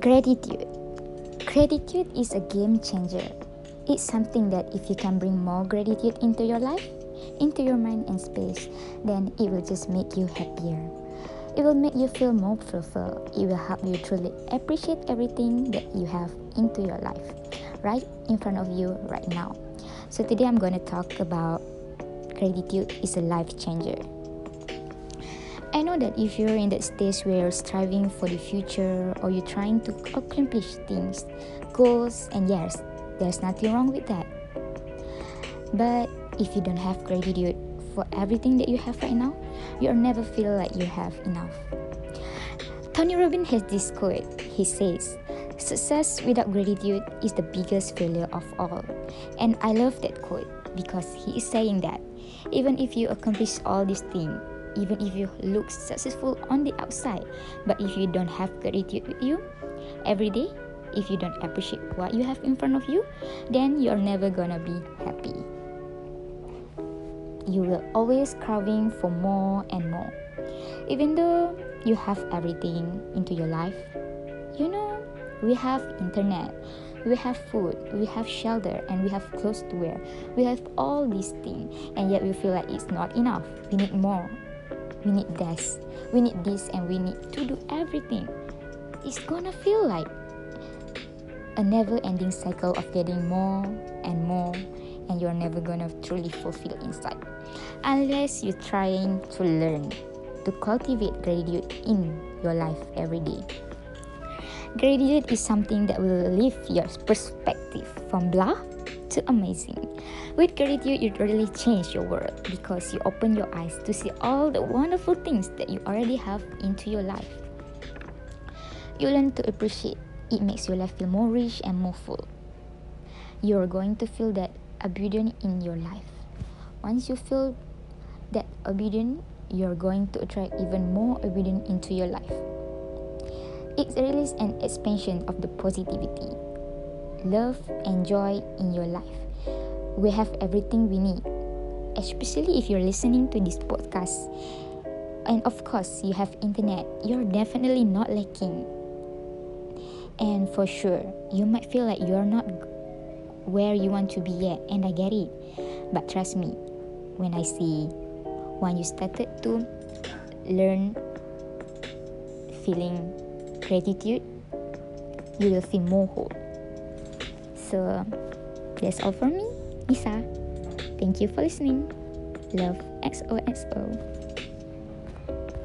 Gratitude. Gratitude is a game changer. It's something that if you can bring more gratitude into your life, into your mind and space, then it will just make you happier. It will make you feel more fulfilled. It will help you truly appreciate everything that you have into your life, right in front of you right now. So today I'm going to talk about gratitude is a life changer. I know that if you're in that stage where you're striving for the future or you're trying to accomplish things, goals, and yes, there's nothing wrong with that. But if you don't have gratitude for everything that you have right now, you'll never feel like you have enough. Tony Robbins has this quote. He says, Success without gratitude is the biggest failure of all. And I love that quote because he is saying that even if you accomplish all these things, even if you look successful on the outside. But if you don't have gratitude with you every day if you don't appreciate what you have in front of you then you're never gonna be happy. You will always craving for more and more. Even though you have everything into your life you know we have internet we have food we have shelter and we have clothes to wear. We have all these things and yet we feel like it's not enough. We need more we need this we need this and we need to do everything. It's gonna feel like a never ending cycle of getting more and more and you're never gonna truly fulfill inside. Unless you're trying to learn to cultivate gratitude in your life every day. Gratitude is something that will lift your perspective from blah to amazing. With gratitude, you really change your world because you open your eyes to see all the wonderful things that you already have into your life. You learn to appreciate. It makes your life feel more rich and more full. You're going to feel that abundance in your life. Once you feel that abundance, you're going to attract even more abundance into your life. It releases an expansion of the positivity love, and joy in your life. We have everything we need, especially if you're listening to this podcast. And of course, you have internet. You're definitely not lacking. And for sure, you might feel like you're not where you want to be yet, and I get it. But trust me, when I see when you started to learn feeling gratitude, you will feel more hope. So that's all for me, Isa. Thank you for listening. Love XOXO.